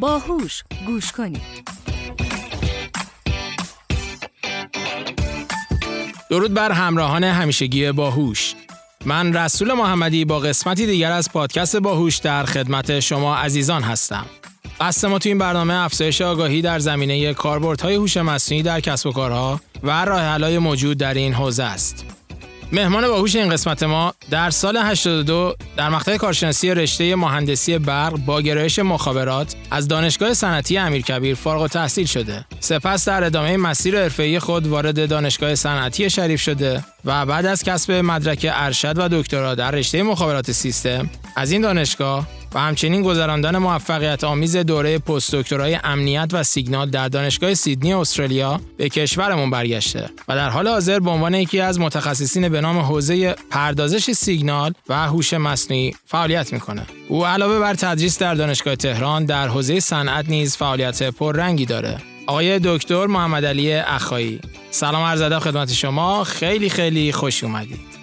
باهوش گوش کنید. درود بر همراهان همیشگی باهوش. من رسول محمدی با قسمتی دیگر از پادکست باهوش در خدمت شما عزیزان هستم. قصد ما تو این برنامه افزایش آگاهی در زمینه کاربردهای هوش مصنوعی در کسب و کارها و راه موجود در این حوزه است. مهمان باهوش این قسمت ما در سال 82 در مقطع کارشناسی رشته مهندسی برق با گرایش مخابرات از دانشگاه صنعتی امیرکبیر فارغ التحصیل شده. سپس در ادامه مسیر حرفه‌ای خود وارد دانشگاه صنعتی شریف شده و بعد از کسب مدرک ارشد و دکترا در رشته مخابرات سیستم از این دانشگاه و همچنین گذراندن موفقیت آمیز دوره پست دکترای امنیت و سیگنال در دانشگاه سیدنی استرالیا به کشورمون برگشته و در حال حاضر به عنوان یکی از متخصصین به نام حوزه پردازش سیگنال و هوش مصنوعی فعالیت می‌کنه. او علاوه بر تدریس در دانشگاه تهران در حوزه صنعت نیز فعالیت پررنگی داره. آقای دکتر محمد علی اخایی سلام عرض خدمت شما خیلی خیلی خوش اومدید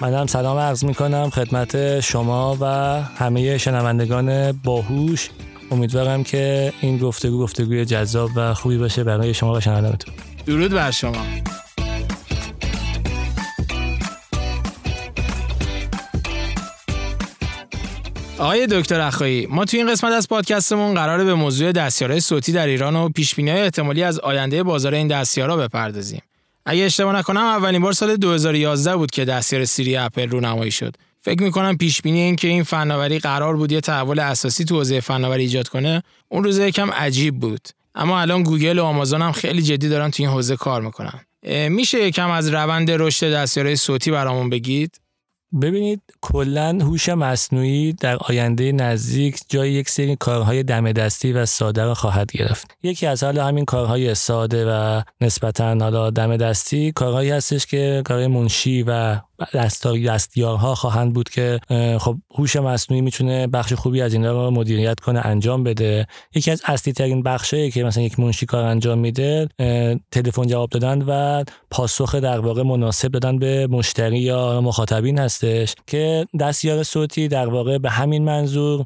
منم سلام عرض می کنم خدمت شما و همه شنوندگان باهوش. امیدوارم که این گفتگو گفتگوی جذاب و خوبی باشه برای شما و شنوندگانتون. درود بر شما. آقای دکتر اخایی ما توی این قسمت از پادکستمون قراره به موضوع دستیارهای صوتی در ایران و پیش های احتمالی از آینده بازار این دستیارها بپردازیم. اگه اشتباه نکنم اولین بار سال 2011 بود که دستیار سیری اپل رونمایی شد. فکر می‌کنم پیش بینی این که این فناوری قرار بود یه تحول اساسی تو حوزه فناوری ایجاد کنه اون روز یکم عجیب بود. اما الان گوگل و آمازون هم خیلی جدی دارن تو این حوزه کار می‌کنن. میشه یکم از روند رشد دستیارهای صوتی برامون بگید؟ ببینید کلا هوش مصنوعی در آینده نزدیک جای یک سری کارهای دم دستی و ساده را خواهد گرفت. یکی از حالا همین کارهای ساده و نسبتا حالا دم دستی کارهایی هستش که کارهای منشی و دستار دستیارها خواهند بود که خب هوش مصنوعی می‌تونه بخش خوبی از اینا رو مدیریت کنه انجام بده. یکی از اصلی ترین بخشه که مثلا یک منشی کار انجام میده تلفن جواب دادن و پاسخ در واقع مناسب دادن به مشتری یا مخاطبین هستش که دستیار صوتی در واقع به همین منظور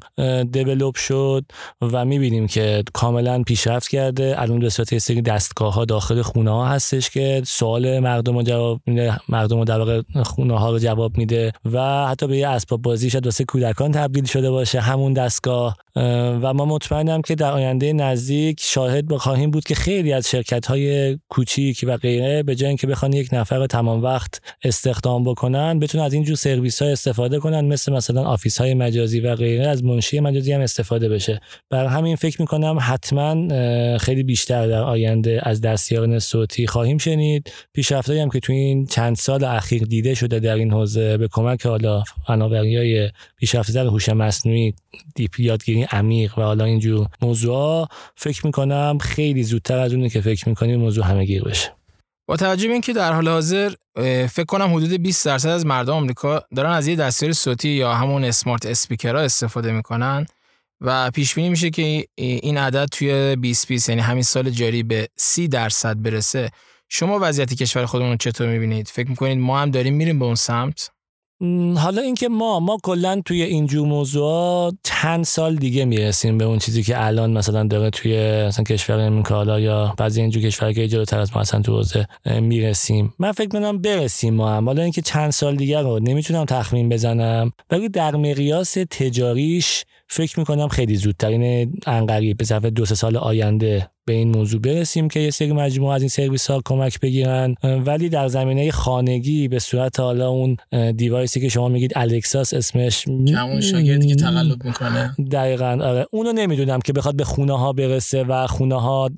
دیولپ شد و می‌بینیم که کاملا پیشرفت کرده. الان به صورت سری دستگاه ها داخل خونه ها هستش که سوال مردم رو جواب میده مردم رو در واقع خونه ها رو جواب میده و حتی به یه اسباب بازی شاید واسه کودکان تبدیل شده باشه. همون دستگاه و ما مطمئنم که در آینده نزدیک شاهد بخواهیم بود که خیلی از شرکت های کوچیک و غیره به جای اینکه بخوان یک نفر تمام وقت استخدام بکنن بتونن از اینجور سرویس های استفاده کنن مثل مثلا office های مجازی و غیره از منشی مجازی هم استفاده بشه. بر همین فکر می‌کنم حتما خیلی بیشتر در آینده از دستیاران صوتی خواهیم شنید. پیشرفتایی هم که تو این چند سال اخیر دیده شده در این حوزه به کمک حالا فناوری های پیشرفته هوش مصنوعی deep یادگیری عمیق و حالا اینجور موضوع فکر می‌کنم خیلی زودتر از اونی که فکر می‌کنیم موضوع همه گیر بشه. با توجه به اینکه در حال حاضر فکر کنم حدود 20 درصد از مردم آمریکا دارن از یه دستیار صوتی یا همون اسمارت اسپیکرها استفاده می‌کنن و پیش بینی میشه که این عدد توی 2020 یعنی همین سال جاری به 30 درصد برسه. شما وضعیت کشور خودمون رو چطور می‌بینید؟ فکر می‌کنید ما هم داریم میریم به اون سمت؟ حالا اینکه ما ما کلا توی اینجور موضوعات چند سال دیگه می‌رسیم به اون چیزی که الان مثلا داره توی مثلا کشور امریکا یا بعضی اینجور کشور که جلوتر از ما اصلا تو حوزه می‌رسیم. من فکر می‌کنم برسیم ما هم. حالا اینکه چند سال دیگه رو نمی‌تونم تخمین بزنم ولی در مقیاس تجاریش فکر می‌کنم خیلی زودتر. این انقریب به ظرف دو سه سال آینده به این موضوع برسیم که یه سری مجموعه از این سرویس ها کمک بگیرن. ولی در زمینه خانگی به صورت حالا اون دیوایسی که شما میگید الکساس اسمش همون شاگردی که تقلب می‌کنه. دقیقا آره. اونو نمی‌دونم که بخواد به خونه ها برسه و خونه ها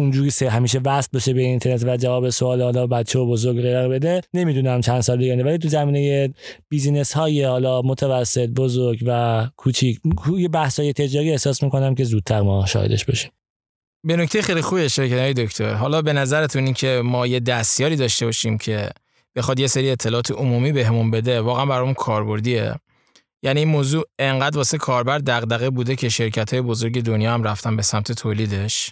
اونجوری سه همیشه وصل بشه به اینترنت و جواب سوال حالا بچه و بزرگ رو بده. نمی‌دونم چند سال دیگه ولی تو زمینه business های حالا متوسط بزرگ و کوچیک یه بحث های تجاری احساس می‌کنم که زودتر ما شاهدش باشیم به نکته خیلی خوبی اشاره کردید دکتر. حالا به نظرتون این که ما یه دستیاری داشته باشیم که بخواد یه سری اطلاعات عمومی بهمون به بده واقعا برامون کاربردیه. یعنی این موضوع انقدر واسه کاربر دغدغه بوده که شرکت های بزرگ دنیا هم رفتن به سمت تولیدش.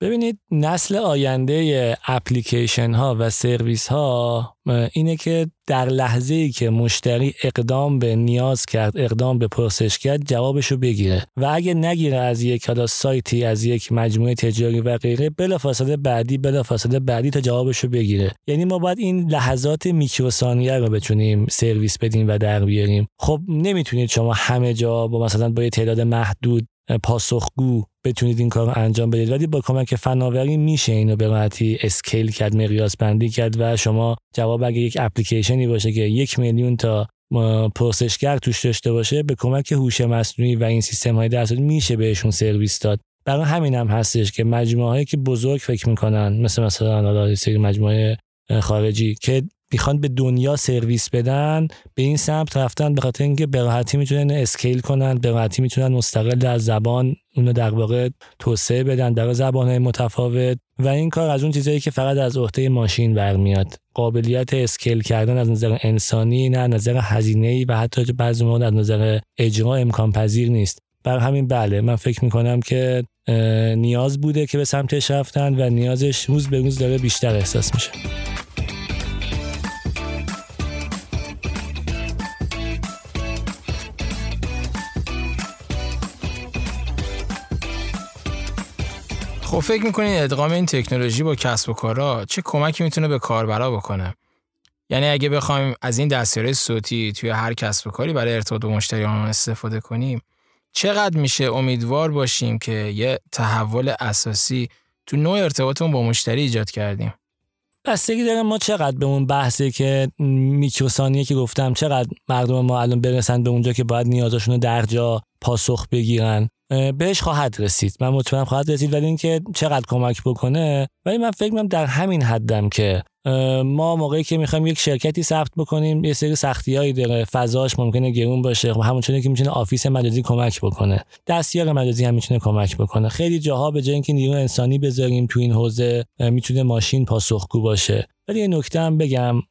ببینید نسل آینده اپلیکیشن ها و سرویس ها اینه که در لحظه ای که مشتری اقدام به نیاز کرد اقدام به پرسش کرد جوابشو بگیره. و اگه نگیره از یک حالا سایتی از یک مجموعه تجاری و غیره بلافاصله بعدی بلافاصله بعدی تا جوابشو بگیره. یعنی ما باید این لحظات میکروثانیه رو بتونیم سرویس بدیم و در بیاریم. خب نمی‌تونید شما همه جا با مثلا با یه تعداد محدود پاسخگو بتونید این کار رو انجام بدید. ولی با کمک فناوری میشه اینو به راحتی اسکیل کرد مقیاس بندی کرد و شما جواب اگه یک اپلیکیشنی باشه که یک میلیون تا پرسشگر توش داشته باشه به کمک هوش مصنوعی و این سیستم های درصد میشه بهشون سرویس داد. برای همین هم هستش که مجموعه هایی که بزرگ فکر می‌کنن مثل مثلا سری مجموعه خارجی که می‌خوان به دنیا سرویس بدن به این سمت رفتن به خاطر اینکه به راحتی می‌تونن scale کنن به راحتی می‌تونن مستقل از زبان اونو در واقع توسعه بدن در زبان متفاوت. و این کار از اون چیزایی که فقط از عهده ماشین برمیاد. قابلیت scale کردن از نظر انسانی نه از نظر هزینه و حتی بعضی موقع از نظر اجرا امکان پذیر نیست. بر همین بله من فکر می‌کنم که نیاز بوده که به سمتش رفتن و نیازش روز به روز داره بیشتر احساس میشه. خب فکر می‌کنین ادغام این تکنولوژی با کسب و کارا چه کمکی می‌تونه به کاربرا بکنه؟ یعنی اگه بخوایم از این دستیاره صوتی توی هر کسب و کاری برای ارتباط با مشتریان استفاده کنیم چقدر میشه امیدوار باشیم که یه تحول اساسی تو نوع ارتباطمون با مشتری ایجاد کردیم؟ بستگی داره ما چقدر به اون بحثی که میکروثانیه که گفتم چقدر مردم ما الان برسن به اونجا که باید نیازشون رو در جا پاسخ بگیرن. بهش خواهد رسید. من مطمئنم خواهد رسید ولی اینکه چقدر کمک بکنه. ولی من فکر می‌کنم در همین حدم که ما موقعی که می‌خوایم یک شرکتی ثبت بکنیم یه سری سختیایی داره. فضاش ممکنه گرون باشه. خب همونطوری که می‌تونه office مجازی کمک بکنه. دستیار مجازی هم می‌تونه کمک بکنه. خیلی جاها به جای اینکه نیرو انسانی بذاریم تو این حوزه می‌تونه ماشین پاسخگو باشه. ولی یه نکته هم بگم.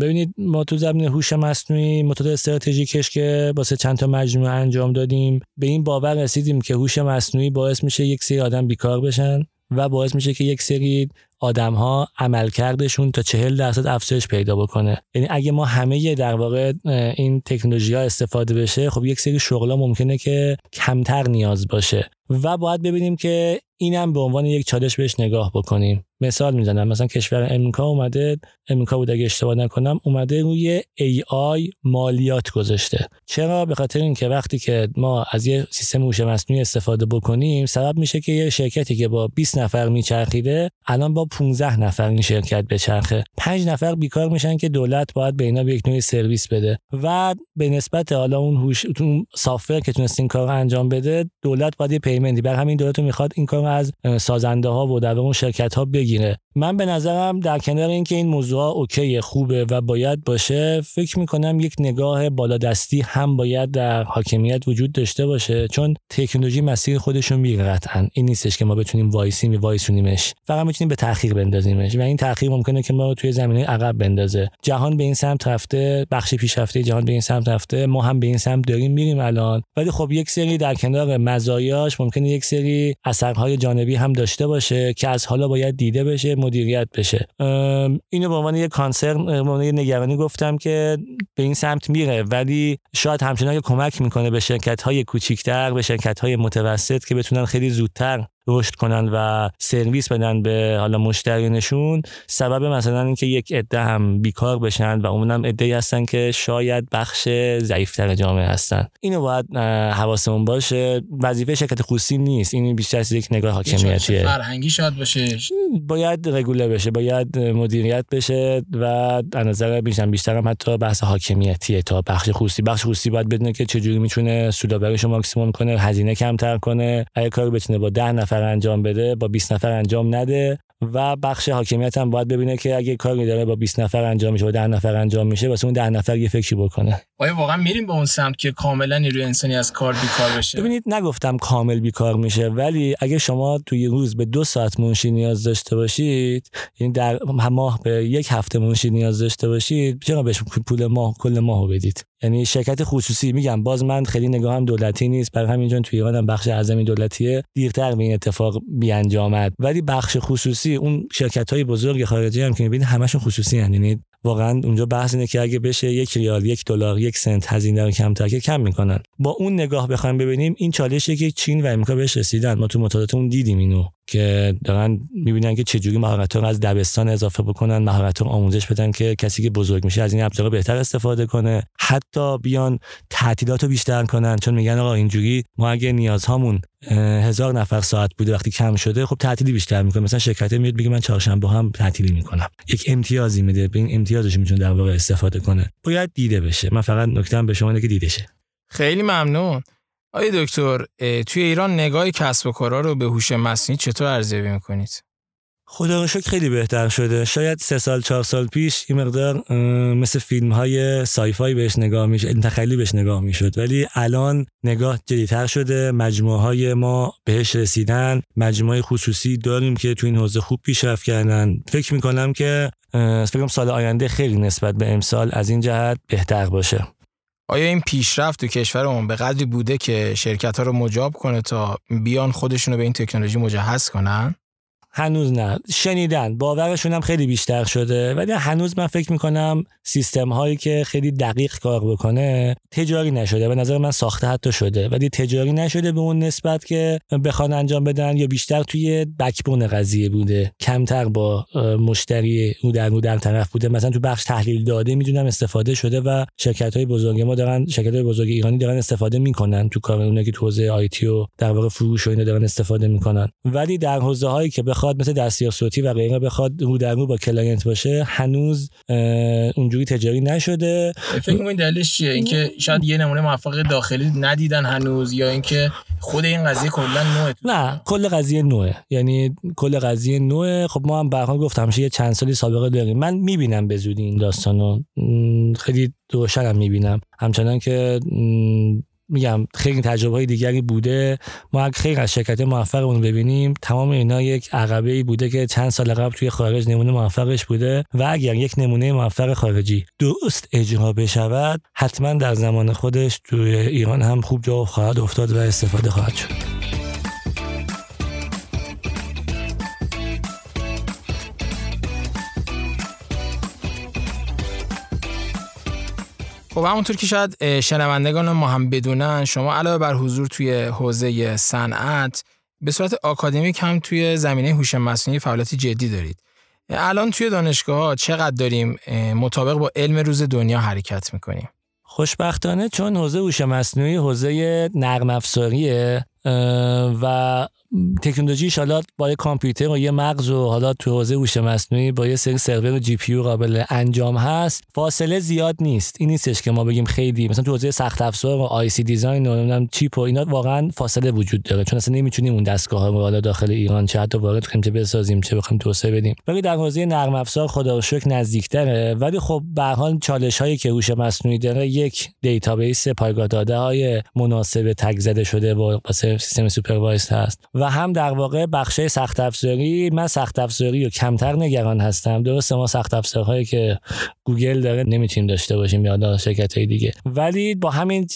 ببینید ما تو زمین هوش مصنوعی متد استراتژیکش که واسه چند تا مجموعه انجام دادیم به این باور رسیدیم که هوش مصنوعی باعث میشه یک سری آدم بیکار بشن و باعث میشه که یک سری آدم ها عملکردشون تا چهل درصد افزایش پیدا بکنه. یعنی اگه ما همه در واقع این تکنولوژی ها استفاده بشه خب یک سری شغلا ممکنه که کمتر نیاز باشه. و باید ببینیم که اینم به عنوان یک چالش بهش نگاه بکنیم. مثال می‌زنم مثلا کشور امریکا اومده امریکا بود اگه اشتباه نکنم اومده روی AI مالیات گذاشته. چرا؟ به خاطر اینکه وقتی که ما از یه سیستم هوش مصنوعی استفاده بکنیم سبب میشه که یه شرکتی که با 20 نفر میچرخیده الان با 15 نفر این شرکت بچرخه. 5 نفر بیکار میشن که دولت باید به اینا به یک نوعی سرویس بده. و به نسبت حالا اون هوش اون سافر که تونست این کار انجام بده دولت باید یه پیمنتی بر همین دولت می‌خواد این کار از سازنده ها و در اون شرکت ها بگیره. من به نظرم در کنار اینکه این موضوع اوکی خوبه و باید باشه فکر می‌کنم یک نگاه بالادستی هم باید در حاکمیت وجود داشته باشه. چون تکنولوژی مسیر خودشون میره قطعا. این نیستش که ما بتونیم وایسیم وایسونیمش. فقط می‌تونیم به تاخیر بندازیمش. و این تاخیر ممکنه که ما توی زمینه عقب بندازه. جهان به این سمت رفته بخش پیشرفته جهان به این سمت رفته ما هم به این سمت داریم میریم الان. ولی خب یک سری در کنار مزایاش ممکنه یک سری اثرهای جانبی هم داشته باشه که از حالا باید دیده بشه مدیریت بشه. اینو به عنوان یک concern به عنوان نگرانی گفتم که به این سمت میره. ولی شاید همچنان کمک می‌کنه به شرکت های کوچیکتر به شرکت های متوسط که بتونن خیلی زودتر رشد کنن و سرویس بدن به حالا مشترینشون سبب مثلا اینکه یک عده هم بیکار بشن و عموما عده هستن که شاید بخش ضعیفتر جامعه هستن. اینو باید حواسمون باشه. وظیفه شرکت خصوصی نیست. این بیشتر از یک نگاه حاکمیتیه. فرهنگی شاید باشه. باید رگوله بشه باید مدیریت بشه و از نظر بیشتر بیشتر هم حتی بحث حاکمیتیه تا بخش خصوصی. بخش خصوصی باید بدونه که چجوری می‌تونه سودآوریش ماکسیمم کنه هزینه کمتر کنه اگه کار بتونه با 10 نفر انجام بده با 20 نفر انجام نده و بخش حاکمیت هم باید ببینه که اگه کاری داره با 20 نفر انجام میشه با 10 نفر انجام میشه واسه اون 10 نفر یه فکری بکنه. آیا واقعا میریم به اون سمت که کاملا نیروی انسانی از کار بیکار بشه؟ ببینید نگفتم کامل بیکار میشه ولی اگه شما توی روز به دو ساعت منشی نیاز داشته باشید یعنی در ماه به یک هفته منشی نیاز داشته باشید چرا بهش پول ماه کل ماهو بدید؟ یعنی شرکت خصوصی میگم باز من خیلی نگاهم دولتی نیست برای همین توی ایران هم بخش اعظمی دولتیه. دیرتر به این اتفاق بیانجامد. ولی بخش خصوصی اون شرکت های بزرگ خارجی هم که می‌بینید همشون خصوصی یعنی واقعا اونجا بحث اینه که اگه بشه یک ریال یک دلار یک سنت هزینه رو کمتر که کم می‌کنن. با اون نگاه بخوایم ببینیم این چالشی که چین و امریکا بهش رسیدن ما تو مطالعاتمون دیدیم اینو. که دارن می‌بینن که چجوری مهارت رو از دبستان اضافه بکنن مهارت رو آموزش بدن که کسی که بزرگ میشه از این ابزار بهتر استفاده کنه. حتی بیان تعطیلات رو بیشتر کنن چون میگن آقا اینجوری ما اگه نیازهامون هزار نفر ساعت بوده وقتی کم شده خب تعطیلی بیشتر می‌کنه مثلا شرکت میاد بگه من چهارشنبه هم تعطیلی می‌کنم. یک امتیازی میده. به این امتیازش می‌تونه در واقع استفاده کنه. باید دیده بشه. من فقط نکتم به شما که دیده شه. خیلی ممنون. آقای دکتر توی ایران نگاه کسب و کارا رو به هوش مصنوعی چطور ارزیابی می‌کنید؟ خدا رو شکر خیلی بهتر شده. شاید سه سال چهار سال پیش این مقدار مثل فیلم های سایفای بهش نگاه میشه تخیلی بهش نگاه می‌شد. ولی الان نگاه جدیتر شده. مجموعه های ما بهش رسیدن. مجموعه خصوصی داریم که تو این حوزه خوب پیشرفت کردن. فکر می‌کنم که فکرم سال آینده خیلی نسبت به امسال از این جهت بهتر باشه. آیا این پیشرفت تو کشورمون به قدری بوده که شرکت ها رو مجاب کنه تا بیان خودشون رو به این تکنولوژی مجهز کنن؟ هنوز نه. شنیدن. باورشون هم خیلی بیشتر شده. ولی هنوز من فکر می‌کنم سیستم هایی که خیلی دقیق کار بکنه تجاری نشده. به نظر من ساخته حتی شده. ولی تجاری نشده به اون نسبت که بخوان انجام بدن یا بیشتر توی backbone قضیه بوده. کمتر با مشتری او در او در طرف بوده. مثلا تو بخش تحلیل داده می‌دونم استفاده شده و شرکت های بزرگ ما دارن شرکت های بزرگ ایرانی دارن استفاده می‌کنن تو کار. اونایی که تو حوزه IT و در واقع فروش و اینا دارن استفاده می‌کنن. ولی در حوزه هایی که بخواد مثل دستیار صوتی و غیره بخواد رو در رو با client باشه هنوز اونجوری تجاری نشده. فکر می‌کنید دلیلش چیه؟ اینکه شاید یه نمونه موفق داخلی ندیدن هنوز یا اینکه خود این قضیه کلا نوعه نه کل قضیه نوعه. یعنی کل قضیه نوعه. خب ما هم به گفتم همیشه یه چند سالی سابقه داریم. من می‌بینم به زودی این داستانو. خیلی روشنم می‌بینم. همچنان که میگم خیلی تجربه های دیگری بوده. ما خیلی از شرکت موفقمون ببینیم تمام اینا یک عقبه ای بوده که چند سال قبل توی خارج نمونه موفقش بوده و اگر یک نمونه موفق خارجی درست اجرا بشود حتما در زمان خودش توی ایران هم خوب جا خواهد افتاد و استفاده خواهد شد. خب همونطور که شاید شنوندگان ما هم بدونن شما علاوه بر حضور توی حوزه صنعت به صورت آکادمیک هم توی زمینه هوش مصنوعی فعالیت جدی دارید. الان توی دانشگاه ها چقدر داریم مطابق با علم روز دنیا حرکت می‌کنیم؟ خوشبختانه چون حوزه هوش مصنوعی حوزه نرم افزاریه و تکنولوژی حالا با یه کامپیوتر و یه مغز و حالا تو حوزه هوش مصنوعی با یه سری سرور و GPU قابل انجام هست. فاصله زیاد نیست. این نیستش که ما بگیم خیلی مثلا تو حوزه سخت افزار و IC design و نمی‌دونم chip و اینا واقعا فاصله وجود داره. چون اصلا نمی‌تونیم اون دستگاه رو حالا داخل ایران چه حتی وارد کنیم چه بسازیم چه بخوایم توسعه بدیم. ولی در حوزه نرم افزار خدا رو شکر نزدیکتره. ولی خب به حال چالش هایی که هوش مصنوعی داره یک database پایگاه داده های مناسب tag زده شده و سیستم supervise هست. و هم در واقع بخشه سخت افزاری من سخت افزاری و کمتر نگران هستم. درسته ما سخت افزارهایی که گوگل داره نمی‌تونیم داشته باشیم یا شرکت های دیگه. ولی با همین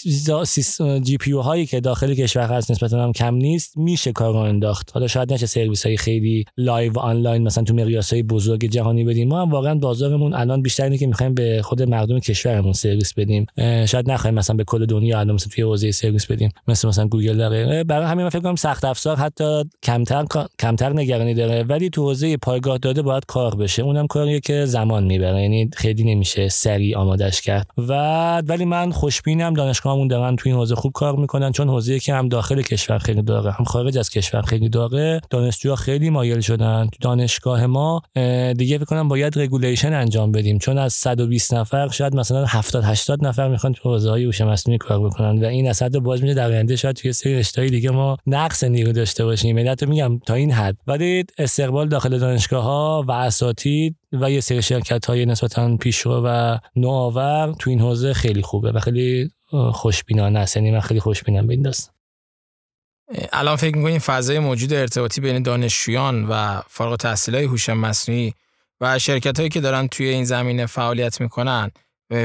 GPU هایی که داخل کشور هست نسبتا هم کم نیست میشه کار رو انداخت. حالا شاید نشه سرویس های خیلی live آنلاین مثلا تو مقیاس های بزرگ جهانی بدیم. ما هم واقعا بازارمون الان بیشتر اینه که می‌خوایم به خود مردم کشورمون سرویس بدیم. شاید نخوایم مثلا به کل دنیا الان مثلا توی حوزه سرویس بدیم. مثل مثلا گوگل داره. برای همین من فکر کنم سخت افزار حتی کمتر کمتر نگرانی داره. ولی تو حوزه پایگاه داده باید کار بشه. اونم کاریه که زمان می‌بره. یعنی خیلی نمیشه سریع آمادش کرد. و ولی من خوشبینم. دانشگاهمون دارن تو این حوزه خوب کار می‌کنن. چون حوزه که هم داخل کشور خیلی داره هم خارج از کشور خیلی داره دانشجوها خیلی مایل شدن. تو دانشگاه ما دیگه فکر کنم باید regulation انجام بدیم. چون از 120 نفر شاید مثلا 70 80 نفر می‌خوان تو حوزه های هوش کار بکنن. و این اصلا باز میشه در آینده شاید توی سری رشته‌های دیگه ما نقص نیرو داشته باشیم. یعنی میگم تا این حد. ولی استقبال داخل دانشگاه ها و اساتید و یه سری شرکت های نسبتا پیشرو و نوآور تو این حوزه خیلی خوبه و خیلی خوشبینانه است. یعنی من خیلی خوشبینم به این داستان. الان فکر می‌کنید فضای موجود ارتباطی بین دانشجویان و فارغ التحصیلای هوش مصنوعی و شرکت هایی که دارن توی این زمینه فعالیت می‌کنن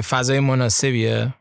فضای مناسبیه؟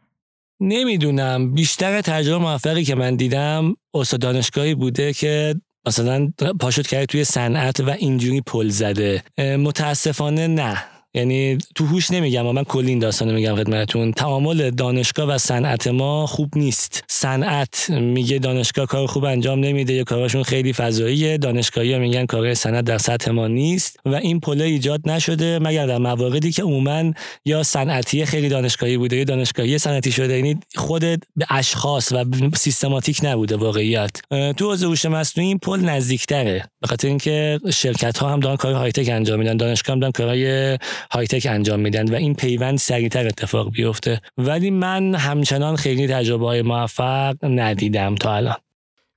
نمی‌دونم. بیشتر تجربه موفقی که من دیدم استاد دانشگاهی بوده که مثلا پاشوت کرده توی صنعت و اینجوری پل زده. متاسفانه نه. یعنی تو هوش نمیگم من کلی این داستانو میگم خدمتتون. تعامل دانشگاه و صنعت ما خوب نیست. صنعت میگه دانشگاه کار خوب انجام نمیده یا کارشون خیلی فضاییه. دانشگاهی میگن کار صنعت در سطح ما نیست و این پله ایجاد نشده مگر در مواردی که عموما یا صنعتی خیلی دانشگاهی بوده یا دانشگاهی صنعتی شده. یعنی خودت به اشخاص و سیستماتیک نبوده واقعیت. تو حوزه هوش مصنوعی این پل نزدیکتره. به خاطر اینکه شرکت ها هم دارن کار های تک انجام میدن. دانشگاه هم دارن کارهای های تک انجام میدن و این پیوند سریعتر اتفاق بیفته. ولی من همچنان خیلی تجربه های موفق ندیدم تا الان.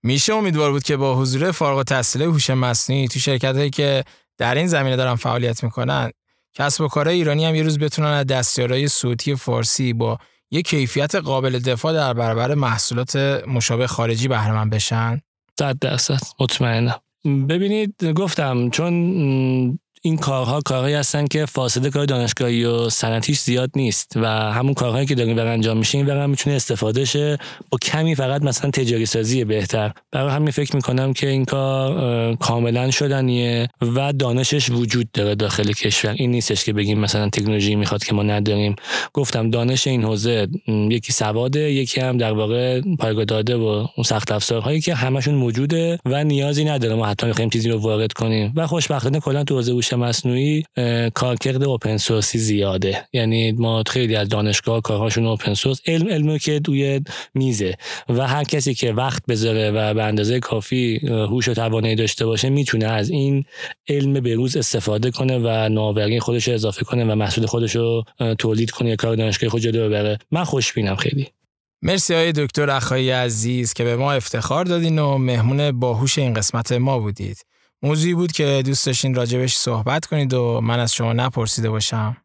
میشه امیدوار بود که با حضور فارغ التحصیل هوش مصنوعی تو شرکت هایی که در این زمینه دارن فعالیت می‌کنن کسب و کارهای ایرانی هم یه روز بتونن از دستیارهای صوتی فارسی با یه کیفیت قابل دفاع در برابر محصولات مشابه خارجی بهره بشن؟ صد درصد. مطمئنم. ببینید گفتم چون این کارها کارهایی هستن که فاصله کار دانشگاهی و سنتیش زیاد نیست و همون کارهایی که داریم بر انجام میشه این برام می‌تونه استفاده شه با کمی فقط مثلا تجاری سازی بهتر. برای همین فکر می‌کنم که این کار کاملا شدنیه و دانشش وجود داره داخل کشور. این نیستش که بگیم مثلا تکنولوژی می‌خواد که ما نداریم. گفتم دانش این حوزه یکی سواده یکی هم در واقع پایگاه داده و اون سخت افزارهایی که همشون موجوده و نیازی نداره ما حتی بخوایم چیزی رو وارد کنیم. و خوشبختانه کلا تو حوزه مصنوعی کارکرد اوپن سورسی زیاده. یعنی ما خیلی از دانشگاه کارهاشون اوپن سورس علم علمی که توی میزه. و هر کسی که وقت بذاره و به اندازه کافی هوش و توانایی داشته باشه می‌تونه از این علم به روز استفاده کنه و نوآوری خودش رو اضافه کنه و محصول خودش رو تولید کنه یا کار دانشگاه خود جلو ببره. من خوشبینم خیلی. مرسی های دکتر اخایی عزیز که به ما افتخار دادین و مهمون باهوش این قسمت ما بودید. موضوعی بود که دوست داشتین راجبش صحبت کنید و من از شما نپرسیده باشم.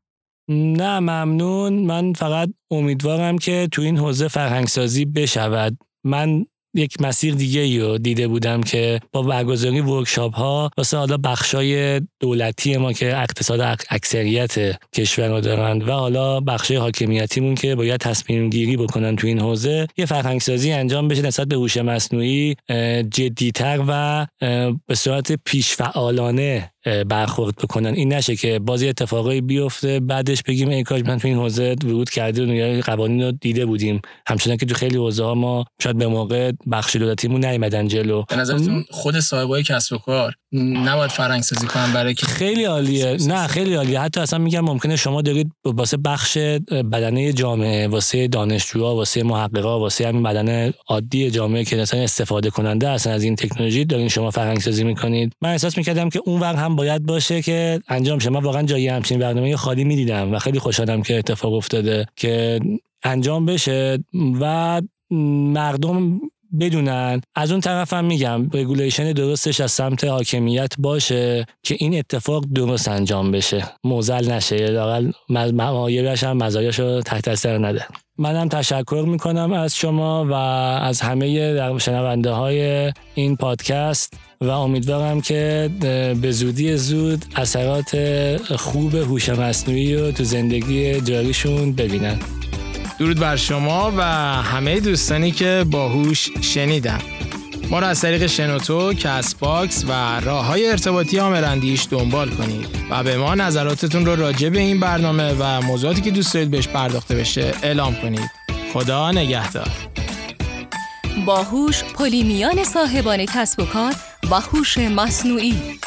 نه ممنون. من فقط امیدوارم که تو این حوزه فرهنگسازی بشود. من یک مسیر دیگه رو دیده بودم که با برگزاری ورکشاپ ها واسه حالا بخشای دولتی ما که اقتصاد اکثریت کشور رو دارند و حالا بخشای حاکمیتیمون که باید تصمیم گیری بکنن تو این حوزه یه فرهنگسازی انجام بشه نسبت به هوش مصنوعی جدیتر و به صورت پیشفعالانه برخورد بکنن. این نشه که بازی اتفاقایی بیفته بعدش بگیم ای کاش من تو این حوزه ورود کردیم یا قوانین رو دیده بودیم. همچنان که تو خیلی حوزه ها ما شاید به موقع بخش دولتیمون نیومدن جلو. به نظرتون خود صاحبای کسب و کار نباید فرهنگ سازی کنن برای که خیلی عالیه. نه خیلی عالیه. حتی اصلا میگم ممکنه شما دارید واسه بخش بدنه جامعه واسه دانشجوها واسه محققا واسه همین بدنه عادی جامعه که مثلا استفاده کننده اصلا از این تکنولوژی دارین شما فرهنگ سازی می‌کنید. من احساس می‌کردم که اون ور باید باشه که انجام شه. من واقعا جایی همچین برنامه خالی می‌دیدم و خیلی خوشحالم که اتفاق افتاده که انجام بشه و مردم بدونن. از اون طرف هم میگم رگولیشن درستش از سمت حاکمیت باشه که این اتفاق درست انجام بشه. موزل نشه. لاقل معایبش هم مزایاشو تحت اثر نده. منم تشکر می‌کنم از شما و از همه شنونده های این پادکست. و امیدوارم که به زودی زود اثرات خوب هوش مصنوعی رو تو زندگی جاریشون ببینن. درود بر شما و همه دوستانی که باهوش شنیدن. ما را از طریق شنوتو، Castbox و راه های ارتباطی آمرندیش دنبال کنید و به ما نظراتتون رو راجع به این برنامه و موضوعاتی که دوست دارید بهش پرداخته بشه اعلام کنید. خدا نگهدار. باهوش پلی میان صاحبان کسب و کار و هوش مصنوعی